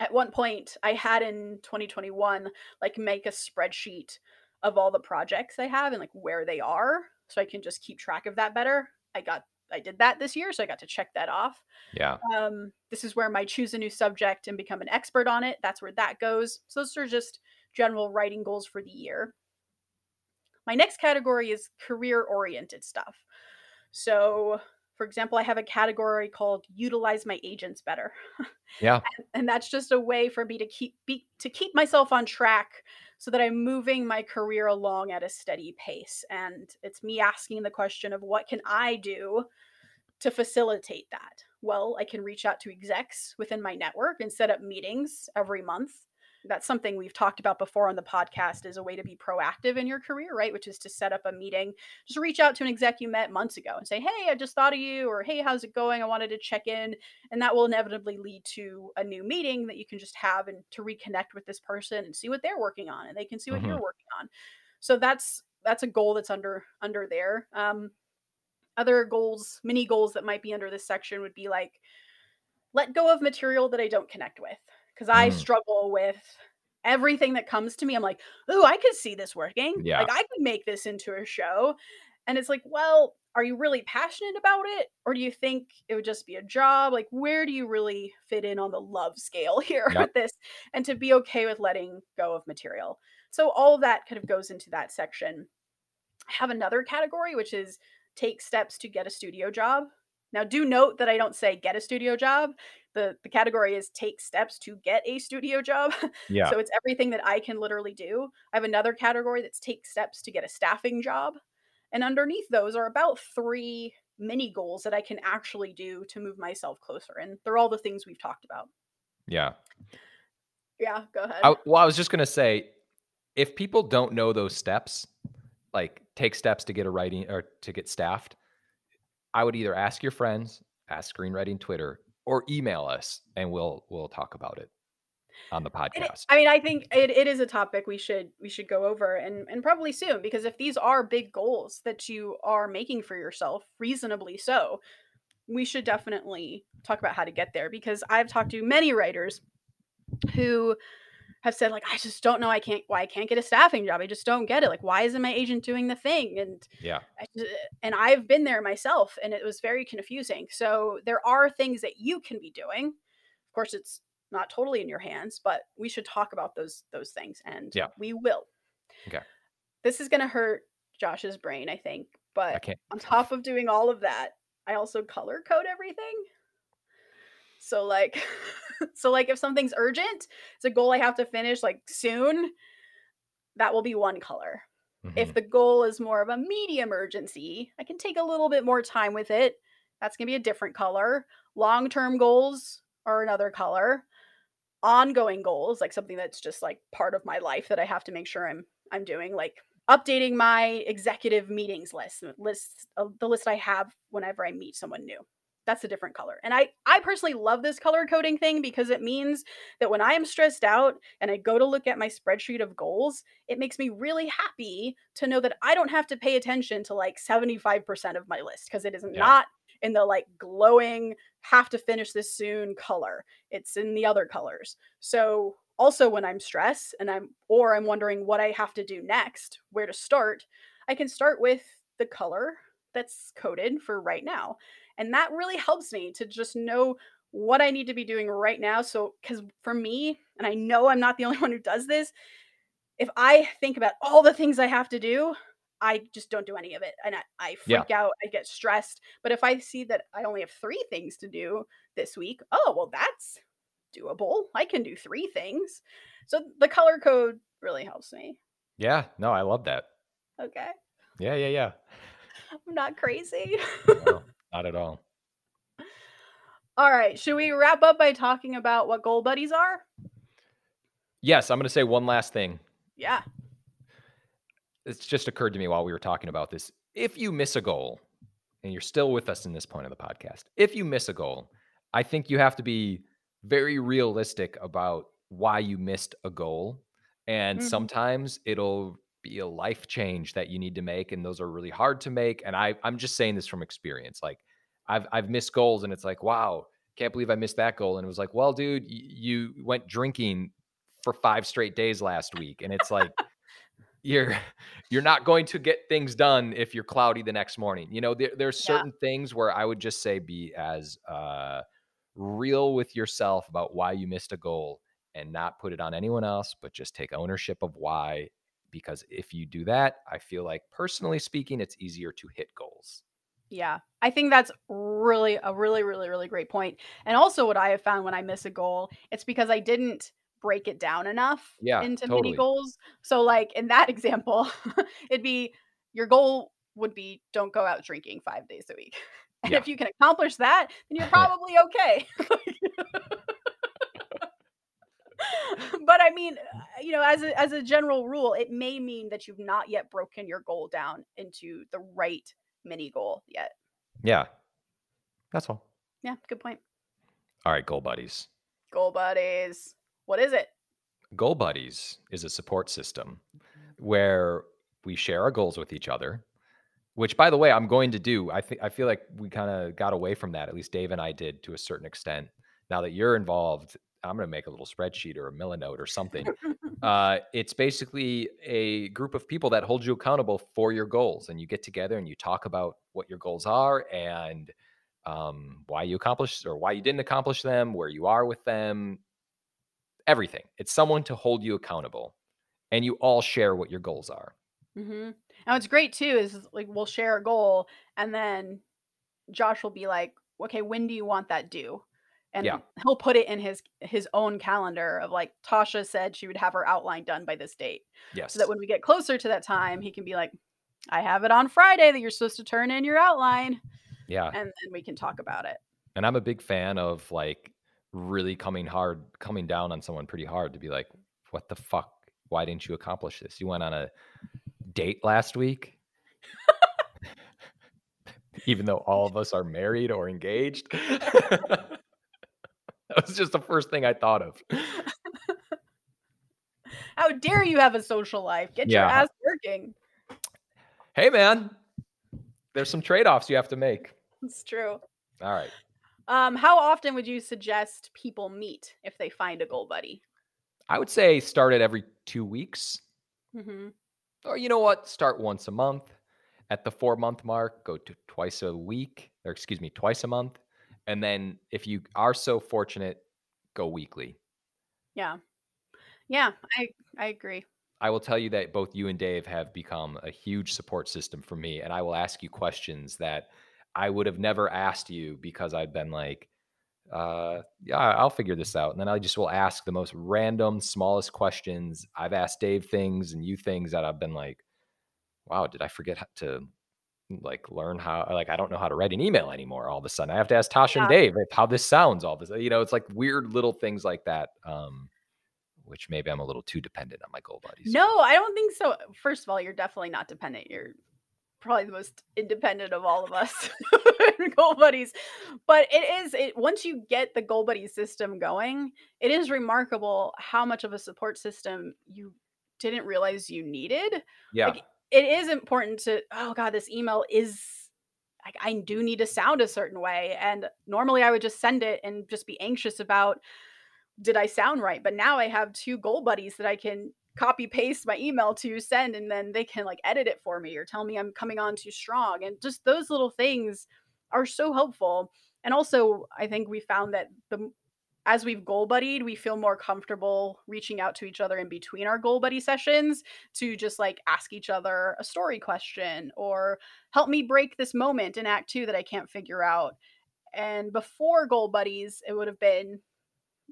At one point, I had in 2021, like make a spreadsheet of all the projects I have and like where they are so I can just keep track of that better. I got I did that this year, so I got to check that off. Yeah. Um, this is where my choose a new subject and become an expert on it. That's where that goes. So those are just general writing goals for the year. My next category is career oriented stuff. So, for example, I have a category called utilize my agents better. Yeah. and that's just a way for me to keep be, to keep myself on track so that I'm moving my career along at a steady pace and it's me asking the question of what can I do to facilitate that well I can reach out to execs within my network and set up meetings every month that's something we've talked about before on the podcast is a way to be proactive in your career right? Which is to set up a meeting. Just reach out to an exec you met months ago and say hey i just thought of you or hey how's it going? I wanted to check in. And that will inevitably lead to a new meeting that you can just have and to reconnect with this person and see what they're working on and they can see what Mhm. you're working on. So that's that's a goal that's under under there. Um other goals mini goals that might be under this section would be like let go of material that i don't connect with because i Mm. struggle with everything that comes to me i'm like oh i could see this working. Yeah. like i could make this into a show. And it's like well are you really passionate about it? Or do you think it would just be a job? Like where do you really fit in on the love scale here Yep. with this and to be okay with letting go of material? So all of that kind of goes into that section. I have another category which is take steps to get a studio job now do note that i don't say get a studio job the the category is take steps to get a studio job Yeah. so it's everything that I can literally do. I have another category that's take steps to get a staffing job. And underneath those are about three mini goals that I can actually do to move myself closer. And they're all the things we've talked about. yeah. Yeah, go ahead. I, well, I was just gonna say, if people don't know those steps, like take steps to get a writing or to get staffed, I would either ask your friends, ask Screenwriting Twitter, or email us, and we'll we'll talk about it on the It podcast. I mean, I think it, it is a topic we should we should go over and and probably soon because if these are big goals that you are making for yourself, reasonably so, we should definitely talk about how to get there because I've talked to many writers who have said like I just don't know I can't why I can't get a staffing job. I just don't get it. Like why isn't my agent doing the thing? And yeah. I ju- and I've been there myself and it was very confusing. So there are things that you can be doing. Of course it's not totally in your hands, but we should talk about those those things and Yeah. we will. Okay. This is going to hurt Josh's brain, I think, but can't. on top of doing all of that, I also color code everything. So like so like if something's urgent, it's a goal I have to finish like soon, that will be one color. Mhm. If the goal is more of a medium urgency, I can take a little bit more time with it. That's going to be a different color. Long term goals are another color. Ongoing goals, like something that's just like part of my life that I have to make sure I'm I'm doing, like updating my executive meetings list, list uh, the list I have whenever I meet someone new. That's a different color. And I I personally love this color coding thing because it means that when I am stressed out and I go to look at my spreadsheet of goals, it makes me really happy to know that I don't have to pay attention to like 75% of my list because it is Yeah. not in the like glowing have to finish this soon color. It's in the other colors. So also when I'm stressed and I'm or I'm wondering what I have to do next, where to start, I can start with the color that's coded for right now. And that really helps me to just know what I need to be doing right now. So, because for me, and I know I'm not the only one who does this, if I think about all the things I have to do, I just don't do any of it. And I, I Yeah. freak out, I get stressed. But if I see that I only have three things to do this week, oh, well, that's doable. I can do three things. So the color code really helps me. Yeah. No, I love that. Okay. Yeah. Yeah. Yeah. I'm not crazy. No, not at all. all right. Should we wrap up by talking about what goal buddies are? Yes, I'm going to say one last thing. Yeah. It's just occurred to me while we were talking about this. If you miss a goal, and you're still with us in this point of the podcast, if you miss a goal, I think you have to be very realistic about why you missed a goal. And Mhm. sometimes it'll be a life change that you need to make. And those are really hard to make. And I, I'm just saying this from experience. Like I've, I've missed goals and it's like, wow, can't believe I missed that goal. And it was like, well, dude, you went drinking for five straight days last week. And it's like, you're you're not going to get things done if you're cloudy the next morning. You know, there, there's Yeah. certain things where I would just say be as uh, real with yourself about why you missed a goal and not put it on anyone else, but just take ownership of why. Because if you do that, I feel like personally speaking, it's easier to hit goals. Yeah. I think that's really a really, really, really great point. And also what I have found when I miss a goal, it's because I didn't break it down enough Yeah, into totally. mini goals. So like in that example, it'd be your goal would be don't go out drinking five days a week. And Yeah. if you can accomplish that, then you're probably okay. But I mean, uh, you know, as a, as a general rule, it may mean that you've not yet broken your goal down into the right mini goal yet. Yeah. That's all. Yeah, good point. All right, Goal Buddies. Goal buddies. What is it? Goal Buddies is a support system where we share our goals with each other. Which, by the way, I'm going to do. I think I feel like we kind of got away from that. At least Dave and I did to a certain extent. Now that you're involved, I'm going to make a little spreadsheet or a Milanote or something. uh, it's basically a group of people that hold you accountable for your goals, and you get together and you talk about what your goals are and um, why you accomplished or why you didn't accomplish them, where you are with them, everything. It's someone to hold you accountable, and you all share what your goals are. hmm And what's great too is like we'll share a goal, and then Josh will be like, "Okay, when do you want that due?" And Yeah. he'll put it in his his own calendar of like Tasha said she would have her outline done by this date, Yes. so that when we get closer to that time, he can be like, "I have it on Friday that you're supposed to turn in your outline," yeah. and then we can talk about it. And I'm a big fan of like really coming hard, coming down on someone pretty hard to be like, what the fuck? Why didn't you accomplish this? You went on a date last week? Even though all of us are married or engaged. that was just the first thing I thought of. How dare you have a social life? Get your ass working. Hey, man, there's some trade offs you have to make. It's true. All right. Um, how often would you suggest people meet if they find a goal buddy? I would say start at every two weeks. hmm Or you know what? Start once a month. At the four month mark, go to twice a week, or excuse me, twice a month. And then if you are so fortunate, go weekly. Yeah. Yeah, I I agree. I will tell you that both you and Dave have become a huge support system for me. And I will ask you questions that I would have never asked you because I've been like, uh, yeah, I'll figure this out. And then I just will ask the most random, smallest questions. I've asked Dave things and you things that I've been like, wow, did I forget to like learn how like I don't know how to write an email anymore all of a sudden. I have to ask Tasha and Dave if- how this sounds all this. You know, it's like weird little things like that. Um, which maybe I'm a little too dependent on my goal buddies. No, I don't think so. First of all, you're definitely not dependent. You're probably the most independent of all of us goal buddies. But it is it once you get the goal buddy system going, it is remarkable how much of a support system you didn't realize you needed. Yeah. Like, it is important to oh god, this email is like I do need to sound a certain way. And normally I would just send it and just be anxious about did I sound right? But now I have two goal buddies that I can copy paste my email to send and then they can like edit it for me or tell me I'm coming on too strong. And just those little things are so helpful. And also, I think we found that the as we've goal buddied, we feel more comfortable reaching out to each other in between our goal buddy sessions to just like ask each other a story question or help me break this moment in act 2 that I can't figure out. And before goal buddies, it would have been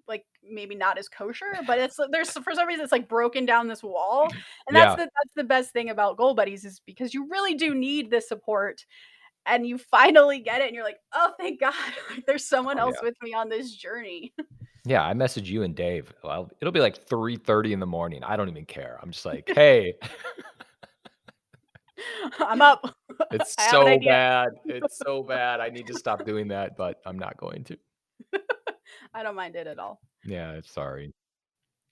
like maybe not as kosher, but it's uh, there's for some reason it's like broken down this wall. And that's Yeah. the that's the best thing about goal buddies is because you really do need this support and you finally get it and you're like, "Oh, thank God. Like there's someone Oh, else with me on this journey." Yeah, I message you and Dave. Well, it'll be like 3:30 in the morning. I don't even care. I'm just like, "Hey." I'm up. It's I have an so bad. It's so bad. I need to stop doing that, but I'm not going to. I don't mind it at all. Yeah, sorry.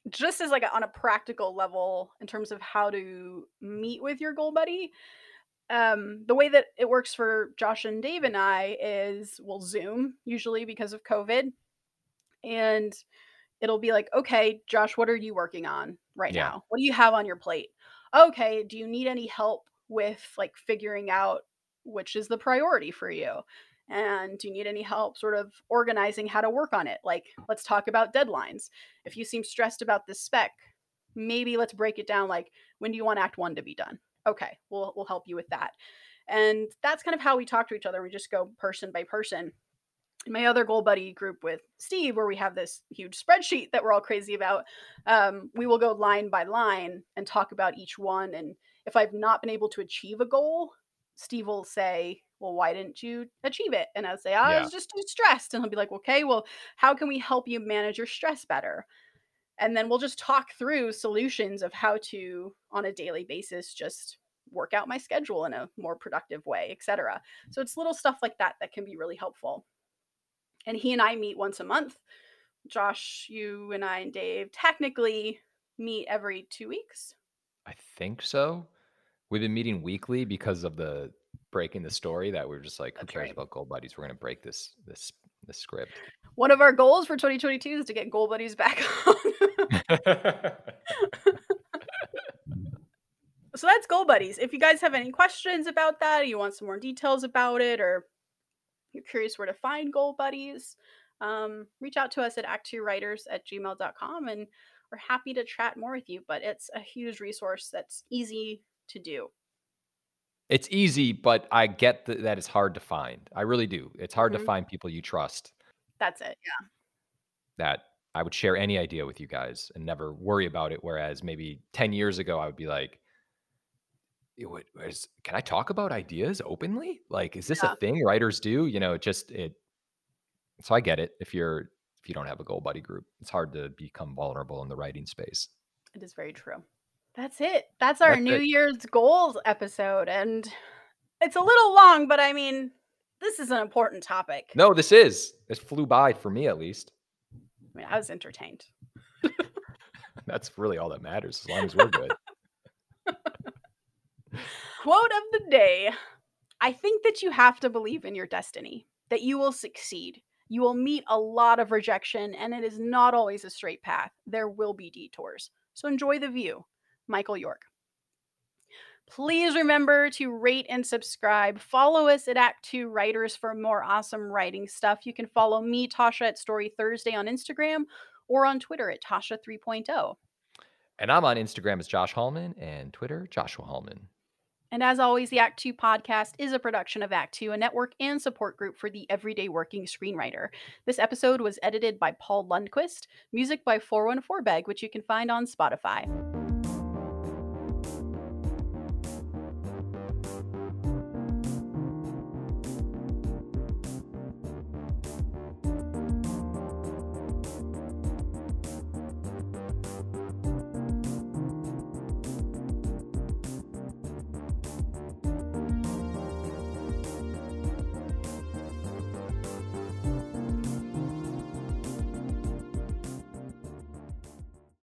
Just as like a, on a practical level in terms of how to meet with your goal buddy, um, the way that it works for Josh and Dave and I is we'll Zoom usually because of COVID, and it'll be like, okay, Josh, what are you working on right Yeah. now? What do you have on your plate? Okay, do you need any help with like figuring out which is the priority for you? And do you need any help sort of organizing how to work on it? Like, let's talk about deadlines. If you seem stressed about this spec, maybe let's break it down like when do you want act 1 to be done? Okay, we'll we'll help you with that. And that's kind of how we talk to each other. We just go person by person in my other goal buddy group with Steve, where we have this huge spreadsheet that we're all crazy about, um, we will go line by line and talk about each one. And if I've not been able to achieve a goal, Steve will say, Well, why didn't you achieve it? And I'll say, I Yeah. was just too stressed. And he'll be like, Okay, well, how can we help you manage your stress better? And then we'll just talk through solutions of how to, on a daily basis, just work out my schedule in a more productive way, etc. So it's little stuff like that that can be really helpful and he and I meet once a month. Josh, you and I and Dave technically meet every two weeks. I think so. We've been meeting weekly because of the breaking the story that we're just like, who That's cares right. about gold buddies? We're gonna break this this this script. One of our goals for 2022 is to get Goal Buddies back on. so that's Goal Buddies. If you guys have any questions about that, you want some more details about it, or you're curious where to find Goal Buddies, um, reach out to us at act2writers at gmail.com and we're happy to chat more with you. But it's a huge resource that's easy to do. it's easy, but I get th- that it's hard to find. I really do. It's hard Mhm. to find people you trust That's it. Yeah. that I would share any idea with you guys and never worry about it. Whereas maybe 10 years ago, I would be like, "Eh, what- is- can I talk about ideas openly? Like, is this Yeah. a thing writers do? You know, it just, it, so I get it. If you're, if you don't have a goal buddy group, it's hard to become vulnerable in the writing space. It is very true. That's it. That's our That's New it. Year's goals episode. And it's a little long, but I mean, this is an important topic. No, this is, it flew by for me at least. I mean, I was entertained. That's really all that matters as long as we're good. Quote of the day I think that you have to believe in your destiny, that you will succeed. You will meet a lot of rejection, and it is not always a straight path. There will be detours. So enjoy the view. Michael York. Please remember to rate and subscribe. Follow us at Act 2 Writers for more awesome writing stuff. You can follow me, Tasha, at Story Thursday on Instagram or on Twitter at Tasha 3.0. And I'm on Instagram as Josh Hallman and Twitter, Joshua Hallman. And as always, the Act 2 podcast is a production of Act 2, a network and support group for the everyday working screenwriter. This episode was edited by Paul Lundquist, music by 414 Beg, which you can find on Spotify.